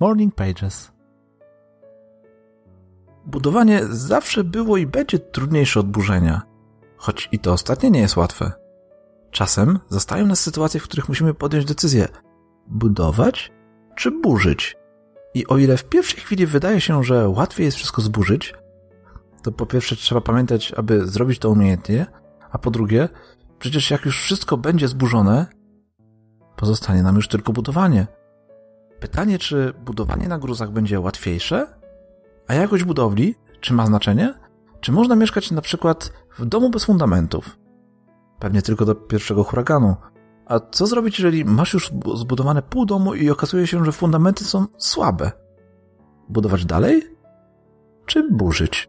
Morning Pages. Budowanie zawsze było i będzie trudniejsze od burzenia, choć i to ostatnie nie jest łatwe. Czasem zostają nas sytuacje, w których musimy podjąć decyzję budować czy burzyć. I o ile w pierwszej chwili wydaje się, że łatwiej jest wszystko zburzyć, to po pierwsze trzeba pamiętać, aby zrobić to umiejętnie, a po drugie, przecież jak już wszystko będzie zburzone, pozostanie nam już tylko budowanie. Pytanie, czy budowanie na gruzach będzie łatwiejsze? A jakość budowli, czy ma znaczenie? Czy można mieszkać na przykład w domu bez fundamentów? Pewnie tylko do pierwszego huraganu. A co zrobić, jeżeli masz już zbudowane pół domu i okazuje się, że fundamenty są słabe? Budować dalej? Czy burzyć?